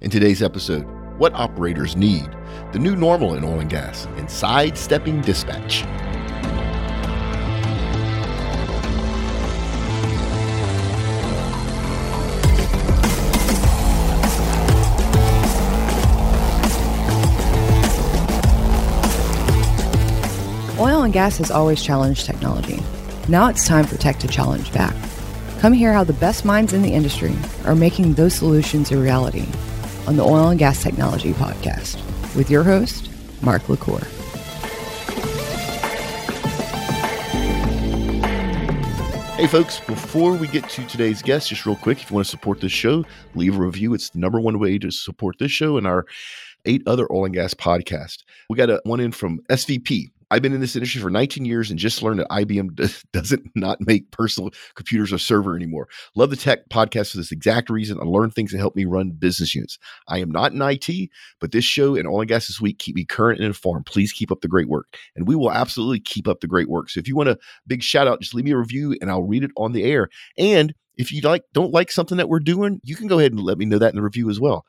In today's episode, what operators need, the new normal in oil and gas, and sidestepping dispatch. Oil and gas has always challenged technology. Now it's time for tech to challenge back. Come hear how the best minds in the industry are making those solutions a reality on the Oil and Gas Technology Podcast with your host, Mark LaCour. Hey, folks, before we get to today's guest, just real quick, if you want to support this show, leave a review. It's the number one way to support this show and our eight other oil and gas podcasts. We got a one in from SVP. I've been in this industry for 19 years and just learned that IBM does, doesn't not make personal computers or server anymore. Love the tech podcast for this exact reason. I learn things that help me run business units. I am not in IT, but this show and Oil and Gas this week keep me current and informed. Please keep up the great work. And we will absolutely keep up the great work. So if you want a big shout out, just leave me a review and I'll read it on the air. And if you like don't like something that we're doing, you can go ahead and let me know that in the review as well.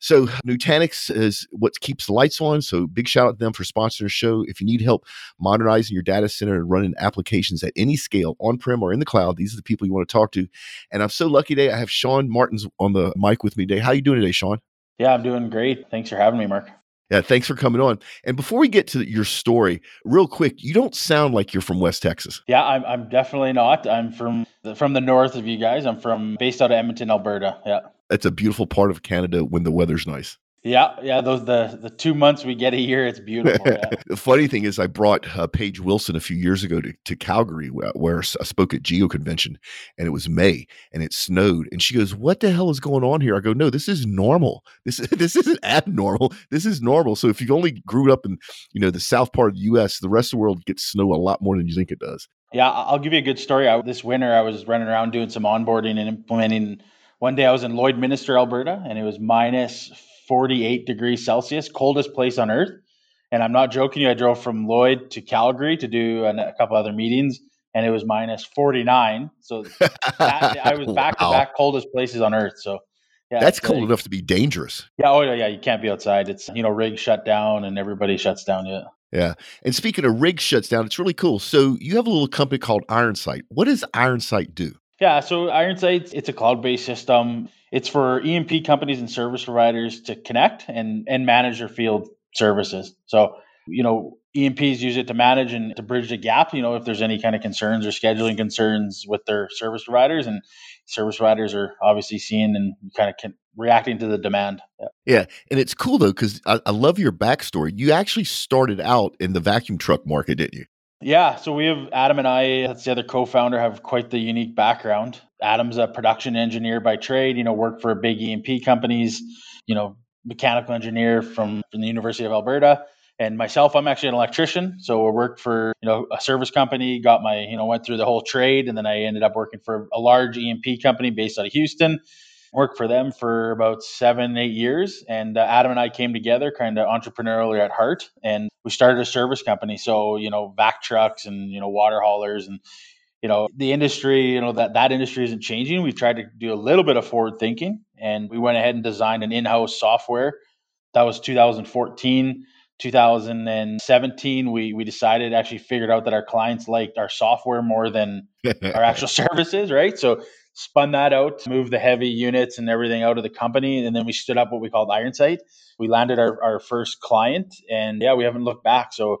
So Nutanix is what keeps the lights on. So big shout out to them for sponsoring the show. If you need help modernizing your data center and running applications at any scale, on-prem or in the cloud, these are the people you want to talk to. And I'm so lucky today. I have Shawn Martens on the mic with me today. How you doing today, Shawn? Yeah, I'm doing great. Thanks for having me, Mark. Yeah, thanks for coming on. And before we get to your story, real quick, you don't sound like you're from West Texas. Yeah, I'm, I'm definitely not. I'm from the, from the north of you guys. I'm from based out of Edmonton, Alberta. Yeah. It's a beautiful part of Canada when the weather's nice. Yeah, yeah. Those the the two months we get a year, it's beautiful. Yeah. the funny thing is, I brought uh, Paige Wilson a few years ago to, to Calgary, where, where, I spoke at Geo Convention, and it was May, and it snowed, and she goes, "What the hell is going on here?" I go, "No, this is normal. This this isn't abnormal. This is normal." So if you only grew up in you know the south part of the U.S., the rest of the world gets snow a lot more than you think it does. Yeah, I'll give you a good story. I, this winter, I was running around doing some onboarding and implementing. One day, I was in Lloydminster, Alberta, and it was minus 48 degrees Celsius, coldest place on earth. And I'm not joking you. I drove from Lloyd to Calgary to do an, a couple other meetings, and it was minus 49. So that, I was back to back coldest places on earth. So yeah, that's cold uh, enough to be dangerous. Yeah. Oh yeah. Yeah. You can't be outside. It's you know rig shut down and everybody shuts down. Yeah. Yeah. And speaking of rig shuts down, it's really cool. So you have a little company called IronSight. What does IronSight do? Yeah, so IronSight, it's a cloud-based system. It's for E&P companies and service providers to connect and and manage their field services. So, you know, E&Ps use it to manage and to bridge the gap, you know, if there's any kind of concerns or scheduling concerns with their service providers and service providers are obviously seeing and kind of can, reacting to the demand. Yeah. yeah. And it's cool though, because I, I love your backstory. You actually started out in the vacuum truck market, didn't you? Yeah, so we have Adam and I, that's the other co-founder, have quite the unique background. Adam's a production engineer by trade, you know, worked for big E&P companies, you know, mechanical engineer from, from the University of Alberta. And myself, I'm actually an electrician. So I worked for, you know, a service company, got my, you know, went through the whole trade. And then I ended up working for a large E&P company based out of Houston worked for them for about seven, eight years. And uh, Adam and I came together, kind of entrepreneurially at heart, and we started a service company. So, you know, vac trucks and, you know, water haulers and, you know, the industry, you know, that, that industry isn't changing. We tried to do a little bit of forward thinking and we went ahead and designed an in house software. That was 2014. 2017 we we decided actually figured out that our clients liked our software more than our actual services right so spun that out, moved the heavy units and everything out of the company. And then we stood up what we called IronSight. We landed our, our first client and yeah, we haven't looked back. So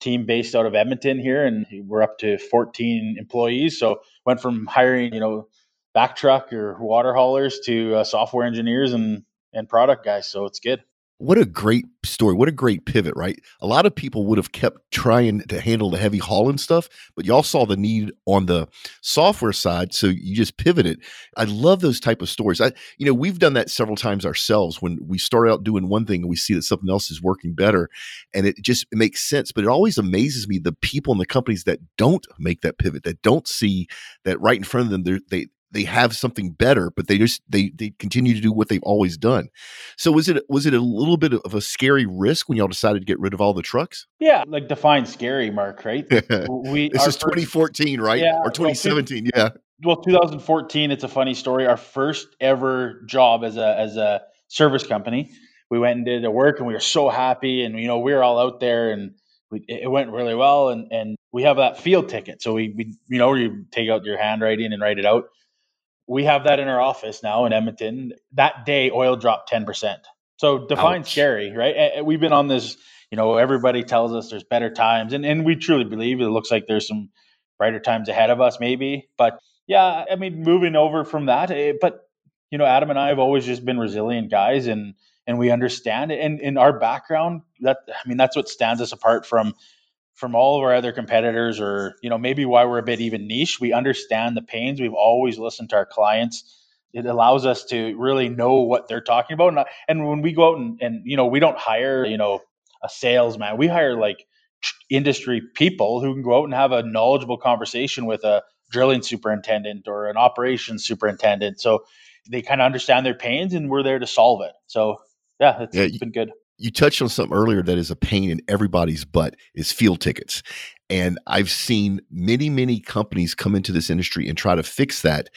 team based out of Edmonton here and we're up to 14 employees. So went from hiring, you know, vac truck or water haulers to uh, software engineers and, and product guys. So it's good what a great story. What a great pivot, right? A lot of people would have kept trying to handle the heavy hauling stuff, but y'all saw the need on the software side, so you just pivoted. I love those type of stories. I you know, we've done that several times ourselves when we start out doing one thing and we see that something else is working better and it just it makes sense, but it always amazes me the people in the companies that don't make that pivot, that don't see that right in front of them they they have something better, but they just they they continue to do what they've always done. So was it was it a little bit of a scary risk when y'all decided to get rid of all the trucks? Yeah, like define scary, Mark. Right? we this is 2014, right? Yeah, or 2017? Well, yeah. Well, 2014. It's a funny story. Our first ever job as a as a service company. We went and did the work, and we were so happy, and you know we were all out there, and we, it went really well. And and we have that field ticket, so we we you know you take out your handwriting and write it out. We have that in our office now in Edmonton. That day, oil dropped ten percent. So define Ouch. scary, right? We've been on this you know, everybody tells us there's better times, and, and we truly believe it looks like there's some brighter times ahead of us, maybe. But yeah, I mean, moving over from that, it, eh, but you know, Adam and I have always just been resilient guys, and and we understand it. And in our background, that I mean, that's what stands us apart from from all of our other competitors, or you know, maybe why we're a bit even niche. We understand the pains. We've always listened to our clients. It allows us to really know what they're talking about, and, and when we go out and, and you know, we don't hire you know a salesman. We hire like industry people who can go out and have a knowledgeable conversation with a drilling superintendent or an operations superintendent. So they kind of understand their pains and we're there to solve it. So yeah, it's, yeah, it's been good. You touched on something earlier that is a pain in everybody's butt is field tickets. And I've seen many, many companies come into this industry and try to fix that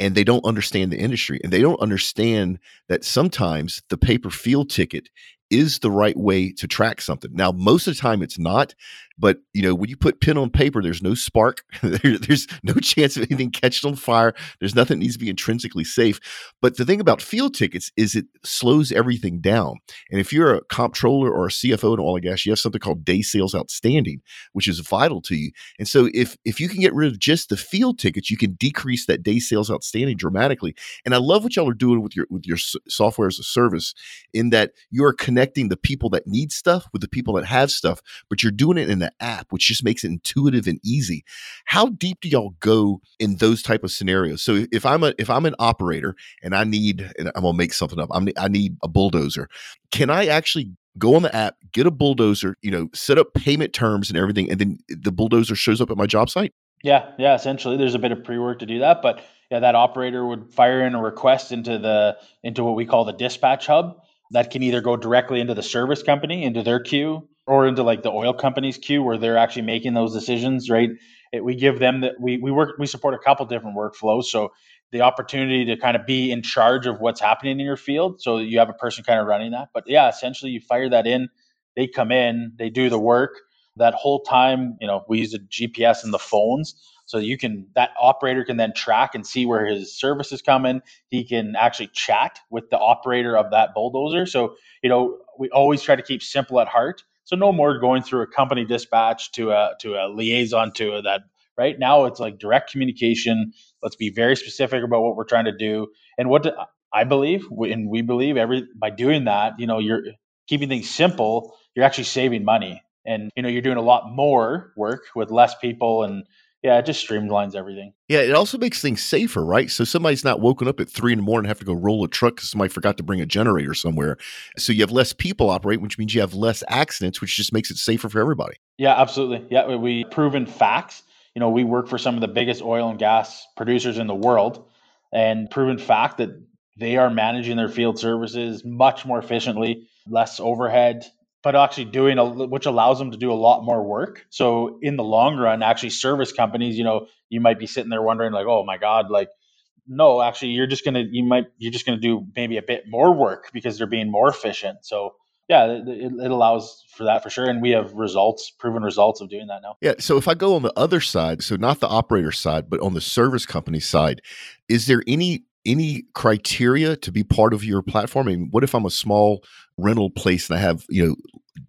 and they don't understand the industry and they don't understand that sometimes the paper field ticket is the right way to track something. Now, most of the time it's not, but you know, when you put pen on paper, there's no spark, there, there's no chance of anything catching on fire. There's nothing that needs to be intrinsically safe. But the thing about field tickets is it slows everything down. And if you're a comptroller or a CFO in oil and gas, you have something called day sales outstanding, which is vital to you. And so if if you can get rid of just the field tickets, you can decrease that day sales outstanding dramatically. And I love what y'all are doing with your with your software as a service in that you're connecting the people that need stuff with the people that have stuff, but you're doing it in a app, which just makes it intuitive and easy. How deep do y'all go in those type of scenarios? So if I'm a if I'm an operator and I need and I'm gonna make something up, I'm, I need a bulldozer. Can I actually go on the app, get a bulldozer, you know, set up payment terms and everything, and then the bulldozer shows up at my job site? Yeah, yeah. Essentially, there's a bit of pre-work to do that, but yeah, that operator would fire in a request into the into what we call the dispatch hub. That can either go directly into the service company, into their queue, or into like the oil company's queue where they're actually making those decisions, right? It, we give them that we we work we support a couple different workflows, so the opportunity to kind of be in charge of what's happening in your field, so you have a person kind of running that. But yeah, essentially you fire that in, they come in, they do the work. That whole time, you know, we use the GPS and the phones so you can that operator can then track and see where his service is coming. He can actually chat with the operator of that bulldozer. So you know, we always try to keep simple at heart. So no more going through a company dispatch to a to a liaison to that. Right now, it's like direct communication. Let's be very specific about what we're trying to do, and what do, I believe, and we believe every by doing that, you know, you're keeping things simple. You're actually saving money, and you know, you're doing a lot more work with less people and yeah, it just streamlines everything. Yeah, it also makes things safer, right? So somebody's not woken up at three in the morning and have to go roll a truck because somebody forgot to bring a generator somewhere. So you have less people operate, which means you have less accidents, which just makes it safer for everybody. Yeah, absolutely. Yeah, we proven facts. You know, we work for some of the biggest oil and gas producers in the world, and proven fact that they are managing their field services much more efficiently, less overhead, but actually doing a which allows them to do a lot more work. So in the long run, actually service companies, you know, you might be sitting there wondering like, oh my God, like no, actually you're just gonna you might you're just gonna do maybe a bit more work because they're being more efficient. So yeah, it, it, allows for that for sure. And we have results, proven results of doing that now. Yeah. So if I go on the other side, so not the operator side, but on the service company side, is there any any criteria to be part of your platform? I mean, what if I'm a small rental place and I have, you know,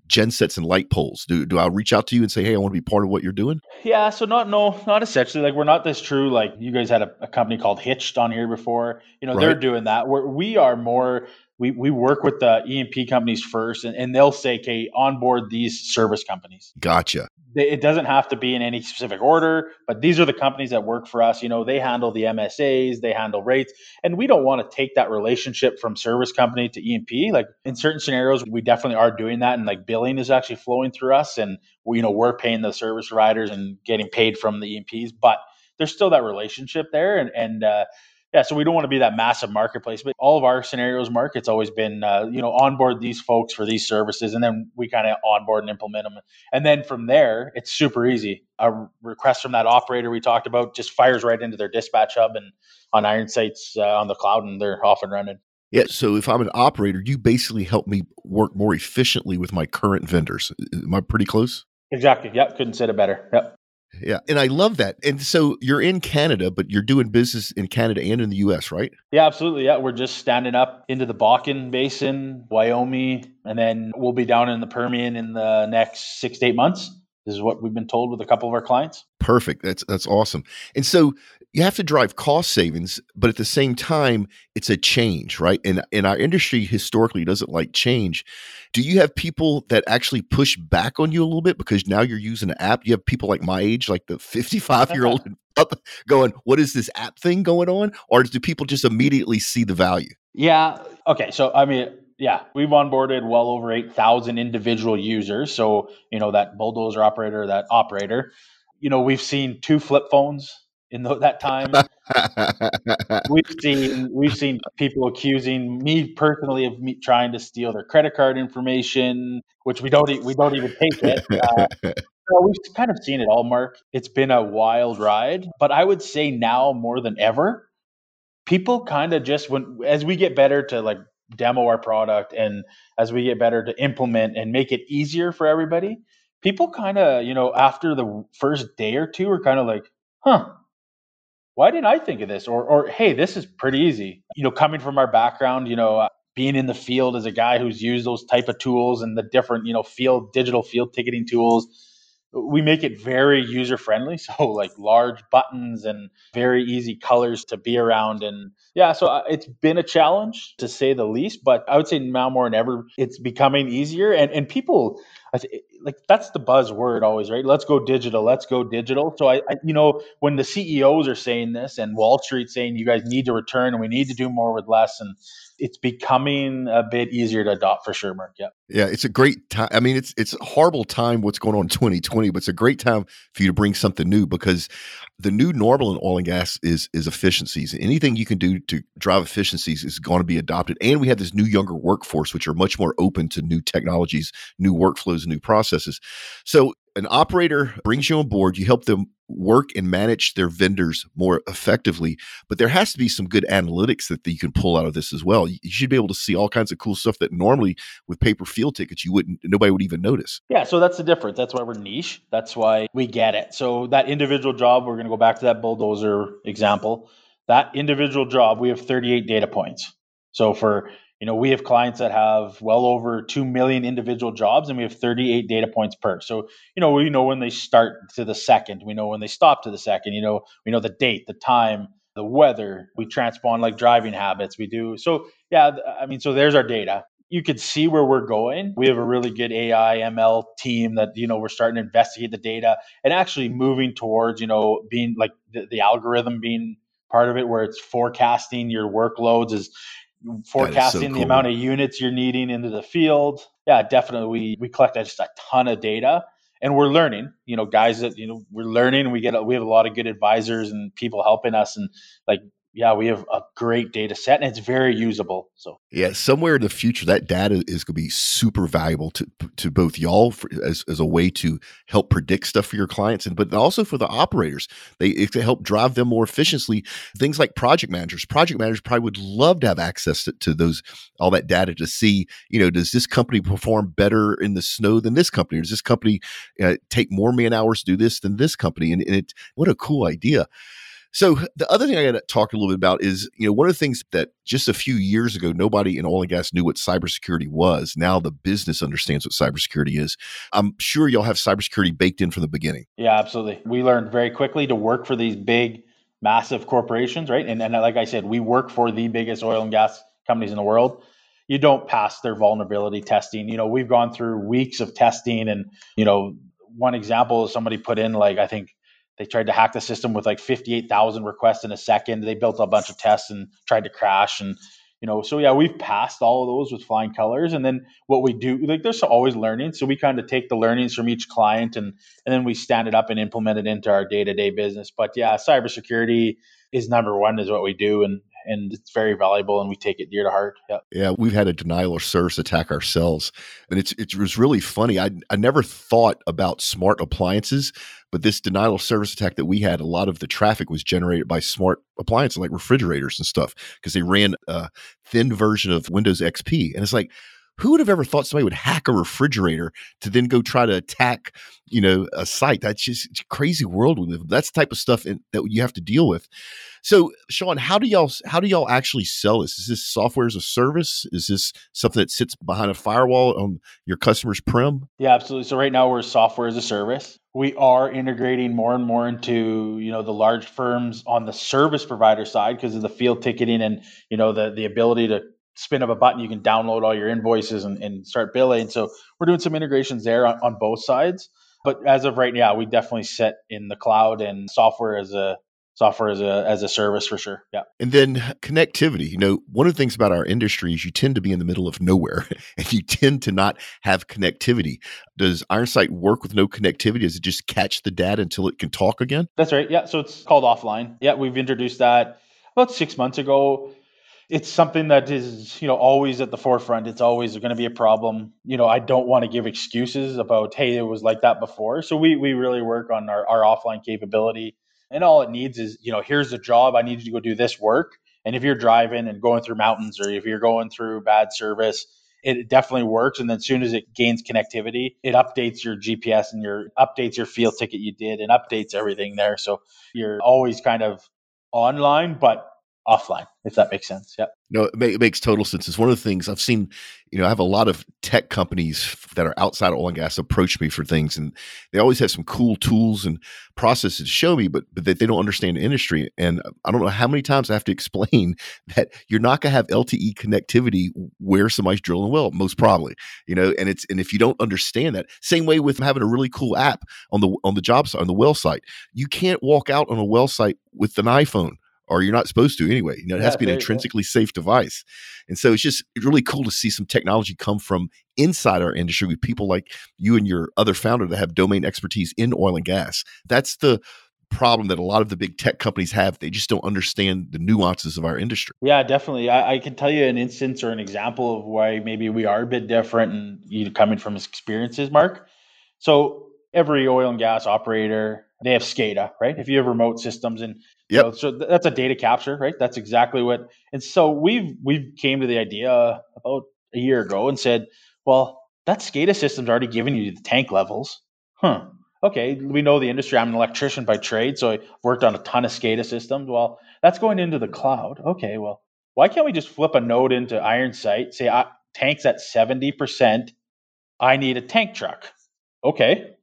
gen sets and light poles? Do do I reach out to you and say, hey, I want to be part of what you're doing? Yeah, so not no, not essentially. Like we're not this true. Like you guys had a, a company called Hitched on here before. You know, right. they're doing that. We're, we are more. We, we work with the E&P companies first, and, and they'll say, "Okay, onboard these service companies." Gotcha it doesn't have to be in any specific order, but these are the companies that work for us. You know, they handle the MSAs, they handle rates, and we don't want to take that relationship from service company to E&P. Like in certain scenarios, we definitely are doing that, and like billing is actually flowing through us, and we, you know we're paying the service providers and getting paid from the E&Ps, but there's still that relationship there, and and uh, yeah, so we don't want to be that massive marketplace, but all of our scenarios, Mark, it's always been, uh, you know, onboard these folks for these services, and then we kind of onboard and implement them. And then from there, it's super easy. A request from that operator we talked about just fires right into their dispatch hub and on IronSight's uh, on the cloud, and they're off and running. Yeah. So if I'm an operator, you basically help me work more efficiently with my current vendors. Am I pretty close? Exactly. Yep. Couldn't say it better. Yep. Yeah. And I love that. And so you're in Canada, but you're doing business in Canada and in the US, right? Yeah, absolutely. Yeah. We're just standing up into the Bakken Basin, Wyoming, and then we'll be down in the Permian in the next six to eight months. This is what we've been told with a couple of our clients. Perfect. That's that's awesome. And so you have to drive cost savings, but at the same time, it's a change, right? And in our industry historically doesn't like change. Do you have people that actually push back on you a little bit because now you're using an app? You have people like my age, like the 55 year old up going, what is this app thing going on? Or do people just immediately see the value? Yeah. Okay. So I mean, yeah, we've onboarded well over 8,000 individual users. So, you know, that bulldozer operator, that operator, you know, we've seen two flip phones in the, that time. we've seen we've seen people accusing me personally of me trying to steal their credit card information, which we don't we don't even take it. Uh, so we've kind of seen it all, Mark. It's been a wild ride, but I would say now more than ever, people kind of just when as we get better to like demo our product and as we get better to implement and make it easier for everybody, people kind of you know after the first day or two are kind of like, huh why didn't I think of this? Or, or hey, this is pretty easy. You know, coming from our background, you know, uh, being in the field as a guy who's used those type of tools and the different, you know, field digital field ticketing tools, we make it very user friendly. So like large buttons and very easy colors to be around. And yeah, so uh, it's been a challenge to say the least, but I would say now more than ever, it's becoming easier. And and people, like that's the buzzword always, right? Let's go digital. Let's go digital. So I, I, you know, when the CEOs are saying this and Wall Street saying you guys need to return and we need to do more with less, and it's becoming a bit easier to adopt for sure, Mark. Yeah. Yeah, it's a great time. I mean, it's it's a horrible time what's going on in 2020, but it's a great time for you to bring something new because the new normal in oil and gas is is efficiencies. Anything you can do to drive efficiencies is going to be adopted. And we have this new younger workforce, which are much more open to new technologies, new workflows, new processes. So an operator brings you on board, you help them work and manage their vendors more effectively. But there has to be some good analytics that you can pull out of this as well. You should be able to see all kinds of cool stuff that normally with paper field tickets you wouldn't nobody would even notice. Yeah, so that's the difference. That's why we're niche. That's why we get it. So that individual job, we're going to go back to that bulldozer example. That individual job, we have 38 data points. So for you know, we have clients that have well over 2 million individual jobs and we have 38 data points per. So, you know, we know when they start to the second, we know when they stop to the second, you know, we know the date, the time, the weather, we transpond like driving habits, we do. So, yeah, I mean, so there's our data. You could see where we're going. We have a really good AI ML team that, you know, we're starting to investigate the data and actually moving towards, you know, being like the, the algorithm being part of it where it's forecasting your workloads is forecasting so cool. the amount of units you're needing into the field. Yeah, definitely. We we collect just a ton of data and we're learning. You know, guys that you know we're learning. We get we have a lot of good advisors and people helping us, and like yeah, we have a great data set and it's very usable. So yeah, somewhere in the future, that data is going to be super valuable to to both y'all for, as as a way to help predict stuff for your clients, and but also for the operators. They it to help drive them more efficiently. Things like project managers, project managers probably would love to have access to, to those all that data to see, you know, does this company perform better in the snow than this company? Or does this company uh, take more man hours to do this than this company? And, and it, what a cool idea. So the other thing I got to talk a little bit about is, you know, one of the things that just a few years ago nobody in oil and gas knew what cybersecurity was. Now the business understands what cybersecurity is. I'm sure y'all have cybersecurity baked in from the beginning. Yeah, absolutely. We learned very quickly to work for these big, massive corporations, right? And and like I said, we work for the biggest oil and gas companies in the world. You don't pass their vulnerability testing. You know, we've gone through weeks of testing, and you know, one example is somebody put in like I think they tried to hack the system with like 58,000 requests in a second. They built a bunch of tests and tried to crash. And, you know, so yeah, we've passed all of those with flying colors. And then what we do, like there's always learning. So we kind of take the learnings from each client and, and then we stand it up and implement it into our day to day business. But yeah, cybersecurity is number one is what we do. And and it's very valuable, and we take it dear to heart. Yeah, yeah, we've had a denial of service attack ourselves, and it's it was really funny. I I never thought about smart appliances, but this denial of service attack that we had, a lot of the traffic was generated by smart appliances like refrigerators and stuff because they ran a thin version of Windows XP, and it's like who would have ever thought somebody would hack a refrigerator to then go try to attack, you know, a site? That's just crazy world we live. In. That's the type of stuff in, that you have to deal with. So, Shawn, how do y'all how do y'all actually sell this? Is this software as a service? Is this something that sits behind a firewall on your customer's prim? Yeah, absolutely. So right now we're software as a service. We are integrating more and more into you know the large firms on the service provider side because of the field ticketing and you know the the ability to spin of a button, you can download all your invoices and, and start billing. So we're doing some integrations there on, on both sides. But as of right now, we definitely set in the cloud and software as a software as a as a service for sure. Yeah. And then connectivity. You know, one of the things about our industry is you tend to be in the middle of nowhere and you tend to not have connectivity. Does IronSight work with no connectivity? Does it just catch the data until it can talk again? That's right. Yeah. So it's called offline. Yeah, we've introduced that about six months ago it's something that is you know always at the forefront. It's always going to be a problem. You know i don't want to give excuses about hey it was like that before. So we we really work on our, our offline capability. And all it needs is you know here's the job. I need you to go do this work. And if you're driving and going through mountains or if you're going through bad service it definitely works. And then as soon as it gains connectivity it updates your gps and your updates your field ticket you did and updates everything there. So you're always kind of online but offline, if that makes sense. Yeah. No, it, it, makes total sense. It's one of the things I've seen. You know, I have a lot of tech companies that are outside of oil and gas approach me for things, and they always have some cool tools and processes to show me, but but they don't understand the industry. And I don't know how many times I have to explain that you're not going to have LTE connectivity where somebody's drilling well, most probably. You know, and it's and if you don't understand that, same way with having a really cool app on the on the job site on the well site, you can't walk out on a well site with an iPhone or you're not supposed to anyway. You know, it yeah, has to be an intrinsically safe device. And so it's just really cool to see some technology come from inside our industry with people like you and your other founder that have domain expertise in oil and gas. That's the problem that a lot of the big tech companies have. They just don't understand the nuances of our industry. Yeah, definitely. I, I can tell you an instance or an example of why maybe we are a bit different and you coming from experiences, Mark. So every oil and gas operator, they have SCADA, right? If you have remote systems and Yep. know, so that's a data capture, right? That's exactly what. And so we've we've came to the idea about a year ago and said, well, that SCADA system's already giving you the tank levels, huh? Okay, we know the industry. I'm an electrician by trade, so I worked on a ton of SCADA systems. Well, that's going into the cloud. Okay, well, why can't we just flip a node into IronSight? Say, uh, tanks at seventy percent. I need a tank truck. Okay,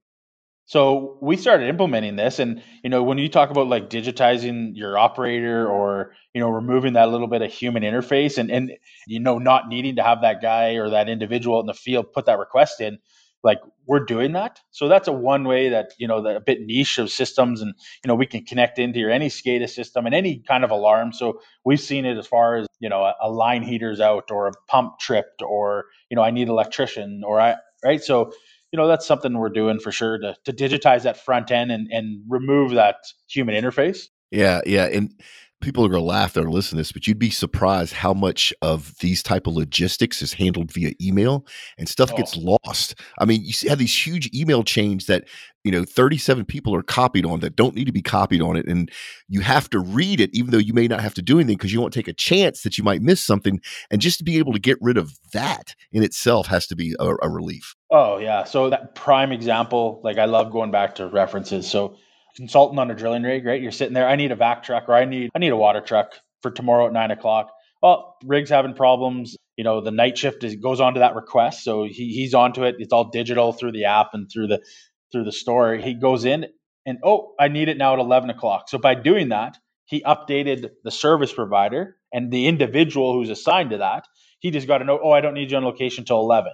so we started implementing this, and you know, when you talk about like digitizing your operator or you know removing that little bit of human interface, and and you know not needing to have that guy or that individual in the field put that request in, like we're doing that. So that's a one way that you know the a bit niche of systems, and you know we can connect into your any SCADA system and any kind of alarm. So we've seen it as far as you know a, a line heater's out or a pump tripped or you know I need electrician or I right so you know that's something we're doing for sure to to digitize that front end and and remove that human interface. Yeah, yeah, and people are going to laugh that are listening to this, but you'd be surprised how much of these type of logistics is handled via email and stuff oh. gets lost. I mean, you have these huge email chains that, you know, 37 people are copied on that don't need to be copied on it. And you have to read it, even though you may not have to do anything because you won't take a chance that you might miss something. And just to be able to get rid of that in itself has to be a, a relief. Oh, yeah. So that prime example, like I love going back to references. So consultant on a drilling rig, right? You're sitting there, I need a vac truck or I need I need a water truck for tomorrow at nine o'clock. Well, rig's having problems. You know, the night shift is, goes on to that request. So he, he's onto it. It's all digital through the app and through the through the store. He goes in and oh, I need it now at eleven o'clock. So by doing that, he updated the service provider and the individual who's assigned to that. He just got to know, oh, I don't need you on location till eleven.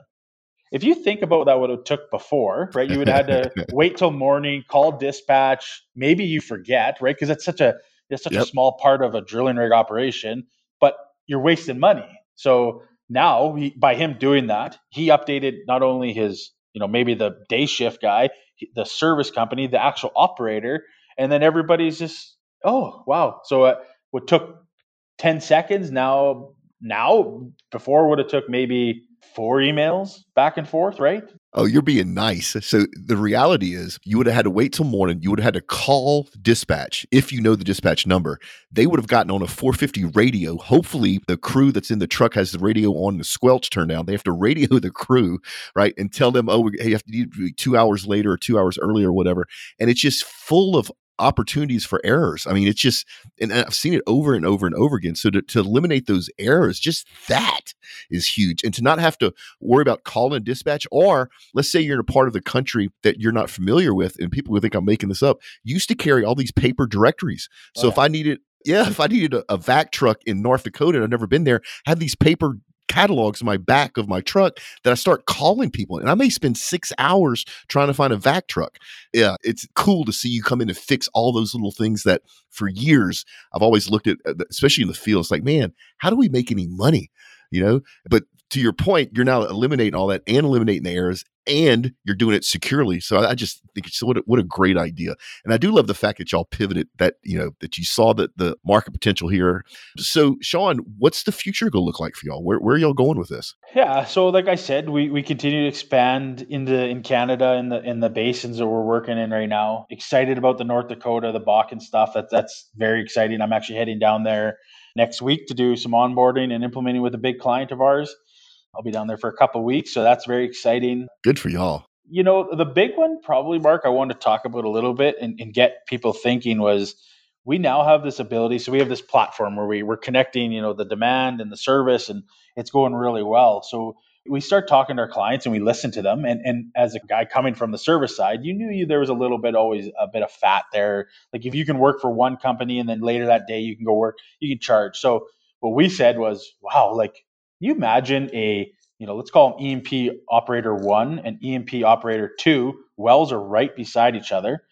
If you think about that, what it took before, right? You would have had to wait till morning, call dispatch. Maybe you forget, right? Because it's such a it's such yep. a small part of a drilling rig operation, but you're wasting money. So now, he, by him doing that, he updated not only his, you know, maybe the day shift guy, the service company, the actual operator, and then everybody's just, oh wow. So uh, what took 10 seconds. Now, now before would have took maybe four emails back and forth, right? Oh, you're being nice. So the reality is, you would have had to wait till morning. You would have had to call dispatch if you know the dispatch number. They would have gotten on a 450 radio. Hopefully, the crew that's in the truck has the radio on, the squelch turned down. They have to radio the crew, right, and tell them, oh, hey, you have to be two hours later or two hours earlier or whatever. And it's just full of opportunities for errors. I mean, it's just, and I've seen it over and over and over again. So to, to eliminate those errors, just that is huge. And to not have to worry about calling dispatch, or let's say you're in a part of the country that you're not familiar with, and people would think I'm making this up, used to carry all these paper directories. So oh, if I needed, yeah, if I needed a, a vac truck in North Dakota and I've never been there, I had these paper catalogs in my back of my truck that I start calling people. And I may spend six hours trying to find a vac truck. Yeah, it's cool to see you come in and fix all those little things that for years I've always looked at, uh, especially in the field. It's like, man, how do we make any money? You know, but to your point, you're now eliminating all that and eliminating the errors and you're doing it securely. So I, just think it's what a, what a great idea. And I do love the fact that y'all pivoted that, you know, that you saw that the market potential here. So Shawn, what's the future going to look like for y'all? Where, where are y'all going with this? Yeah. So like I said, we, we continue to expand into in Canada in the, in the basins that we're working in right now. Excited about the North Dakota, the Bakken stuff. That's, that's very exciting. I'm actually heading down there next week to do some onboarding and implementing with a big client of ours. I'll be down there for a couple weeks, so that's very exciting. Good for y'all. You know, the big one, probably, Mark, I wanted to talk about a little bit and, and get people thinking was we now have this ability. So we have this platform where we, we're connecting, you know, the demand and the service, and it's going really well. So we start talking to our clients and we listen to them. And, and as a guy coming from the service side, you knew you, there was a little bit, always a bit of fat there. Like if you can work for one company and then later that day you can go work, you can charge. So what we said was, wow, like you imagine a you know let's call them E&P operator one and E&P operator two wells are right beside each other.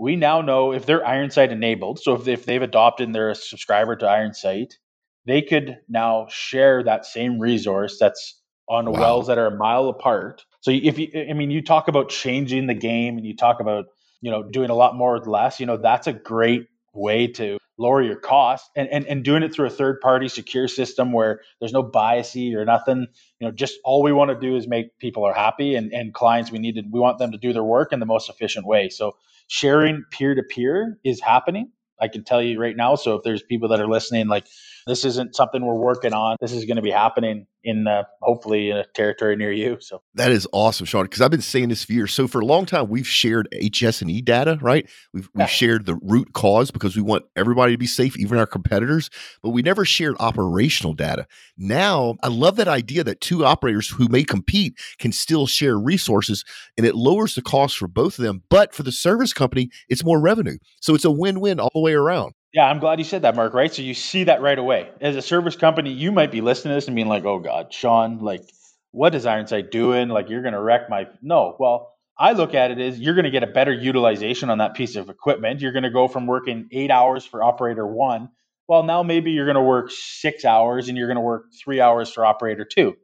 We now know if they're IronSight enabled, so if, if they've adopted and they're a subscriber to IronSight, they could now share that same resource that's on wow. wells that are a mile apart. So if you, I mean, you talk about changing the game and you talk about, you know, doing a lot more with less, you know, that's a great way to lower your cost and, and, and doing it through a third party secure system where there's no biasy or nothing. You know just all we want to do is make people are happy and, and clients we need to we want them to do their work in the most efficient way. So sharing peer to peer is happening i can tell you right now. So if there's people that are listening like this isn't something we're working on. This is going to be happening in uh, hopefully in a territory near you. So that is awesome, Shawn. Because I've been saying this for years. So for a long time, we've shared HS and E data, right? We've we've yeah. shared the root cause because we want everybody to be safe, even our competitors. But we never shared operational data. Now I love that idea that two operators who may compete can still share resources, and it lowers the cost for both of them. But for the service company, it's more revenue. So it's a win-win all the way around. Yeah, I'm glad you said that, Mark. Right, so you see that right away. As a service company, you might be listening to this and being like, "Oh God, Shawn, like, what is IronSight doing? Like, you're going to wreck my." No, well, I look at it as you're going to get a better utilization on that piece of equipment. You're going to go from working eight hours for operator one, well, now maybe you're going to work six hours and you're going to work three hours for operator two,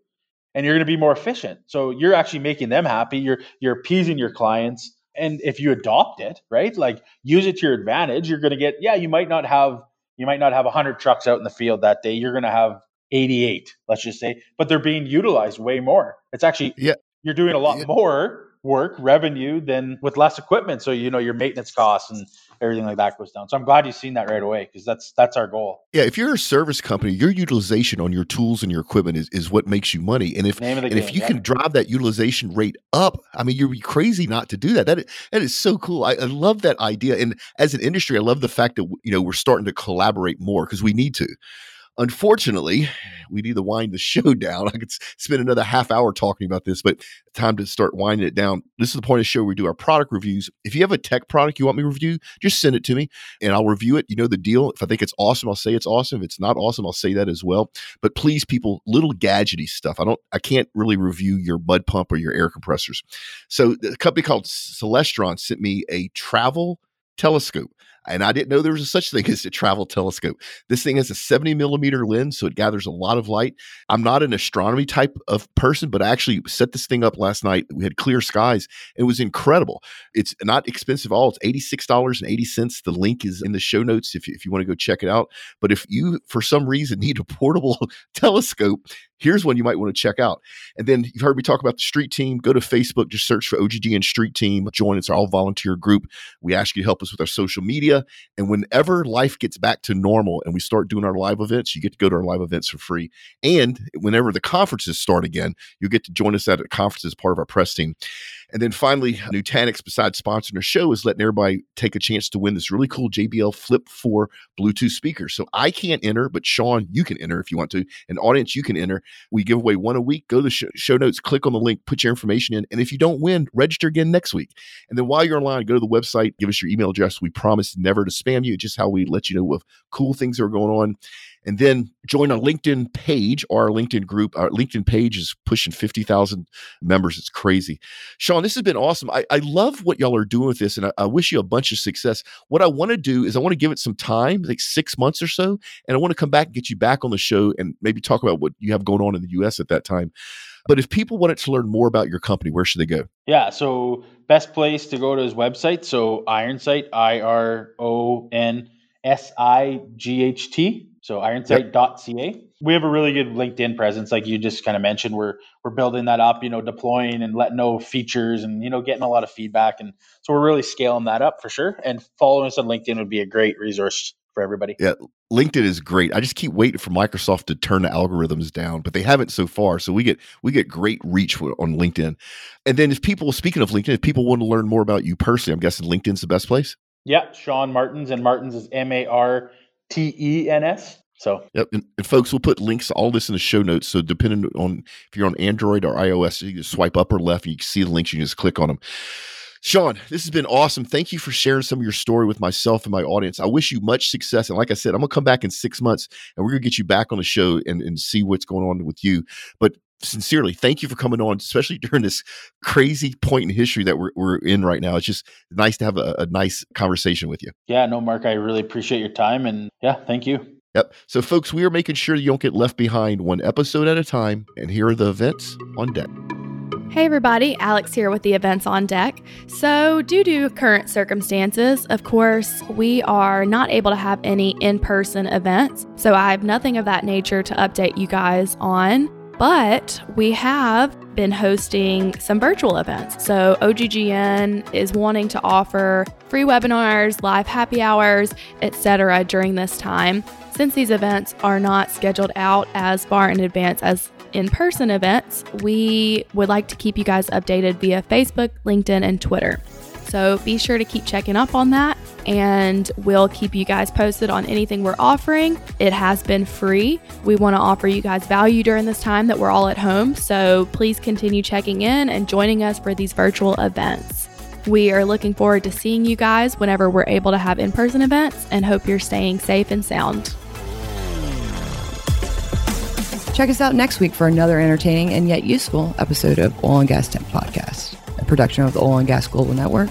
and you're going to be more efficient. So you're actually making them happy. You're you're appeasing your clients and if you adopt it right like use it to your advantage you're going to get yeah you might not have you might not have 100 trucks out in the field that day you're going to have 88 let's just say but they're being utilized way more it's actually yeah you're doing a lot yeah. more work revenue than with less equipment so you know your maintenance costs and everything like that goes down. So I'm glad you've seen that right away because that's that's our goal. Yeah, if you're a service company, your utilization on your tools and your equipment is, is what makes you money. And if and game, if you yeah. can drive that utilization rate up, I mean, you'd be crazy not to do that. That that is so cool. I, I love that idea. And as an industry, I love the fact that you know we're starting to collaborate more because we need to. Unfortunately, we need to wind the show down. I could spend another half hour talking about this, but time to start winding it down. This is the point of the show where we do our product reviews. If you have a tech product you want me to review, just send it to me and I'll review it. You know the deal. If I think it's awesome, I'll say it's awesome. If it's not awesome, I'll say that as well. But please, people, little gadgety stuff. I don't, I can't really review your mud pump or your air compressors. So a company called Celestron sent me a travel telescope. And I didn't know there was a such thing as a travel telescope. This thing has a 70 millimeter lens, so it gathers a lot of light. I'm not an astronomy type of person, but I actually set this thing up last night. We had clear skies. It was incredible. It's not expensive at all. It's $86.80. The link is in the show notes if, if you want to go check it out. But if you, for some reason, need a portable telescope, here's one you might want to check out. And then you've heard me talk about the street team. Go to Facebook, just search for OGGN Street Team. Join. It's our all volunteer group. We ask you to help us with our social media. And whenever life gets back to normal and we start doing our live events, you get to go to our live events for free. And whenever the conferences start again, you get to join us at a conference as part of our press team. And then finally, Nutanix, besides sponsoring our show, is letting everybody take a chance to win this really cool JBL Flip 4 Bluetooth speaker. So I can't enter, but Shawn, you can enter if you want to. An audience, you can enter. We give away one a week. Go to the show notes, click on the link, put your information in. And if you don't win, register again next week. And then while you're online, go to the website, give us your email address. We promise never to spam you. Just how we let you know of cool things that are going on and then join our LinkedIn page or our LinkedIn group. Our LinkedIn page is pushing 50,000 members. It's crazy. Shawn, this has been awesome. I, I love what y'all are doing with this, and I, I wish you a bunch of success. What I want to do is I want to give it some time, like six months or so, and I want to come back and get you back on the show and maybe talk about what you have going on in the US at that time. But if people wanted to learn more about your company, where should they go? Yeah, so best place to go to his website. So Ironsight, I R O N S I G H T so ironsight.ca. Yep. We have a really good LinkedIn presence, like you just kind of mentioned. We're we're building that up, you know, deploying and letting know features and you know getting a lot of feedback, and so we're really scaling that up for sure. And following us on LinkedIn would be a great resource for everybody. Yeah, LinkedIn is great. I just keep waiting for Microsoft to turn the algorithms down, but they haven't so far. So we get we get great reach on LinkedIn. And then if people, speaking of LinkedIn, if people want to learn more about you personally, I'm guessing LinkedIn's the best place. Yeah, Shawn Martens, and Martins is M A R T E N S. So, yep. And, and, folks, we'll put links to all this in the show notes. So, depending on if you're on Android or iOS, you swipe up or left, you can see the links. You can just click on them. Sean, this has been awesome. Thank you for sharing some of your story with myself and my audience. I wish you much success. And like I said, I'm going to come back in six months and we're going to get you back on the show and, and see what's going on with you. But sincerely, thank you for coming on, especially during this crazy point in history that we're, we're in right now. It's just nice to have a, a nice conversation with you. Yeah, no, Mark, I really appreciate your time. And yeah, thank you. Yep. So, folks, we are making sure you don't get left behind one episode at a time. And here are the events on deck. Hey, everybody, Alex here with the events on deck. So, due to current circumstances, of course, we are not able to have any in person events. So, I have nothing of that nature to update you guys on. But we have been hosting some virtual events. So, OGGN is wanting to offer free webinars, live happy hours, etc. during this time. Since these events are not scheduled out as far in advance as in person events, we would like to keep you guys updated via Facebook, LinkedIn, and Twitter. So be sure to keep checking up on that, and we'll keep you guys posted on anything we're offering. It has been free. We want to offer you guys value during this time that we're all at home. So please continue checking in and joining us for these virtual events. We are looking forward to seeing you guys whenever we're able to have in person events and hope you're staying safe and sound. Check us out next week for another entertaining and yet useful episode of Oil and Gas Tech Podcast, a production of the Oil and Gas Global Network.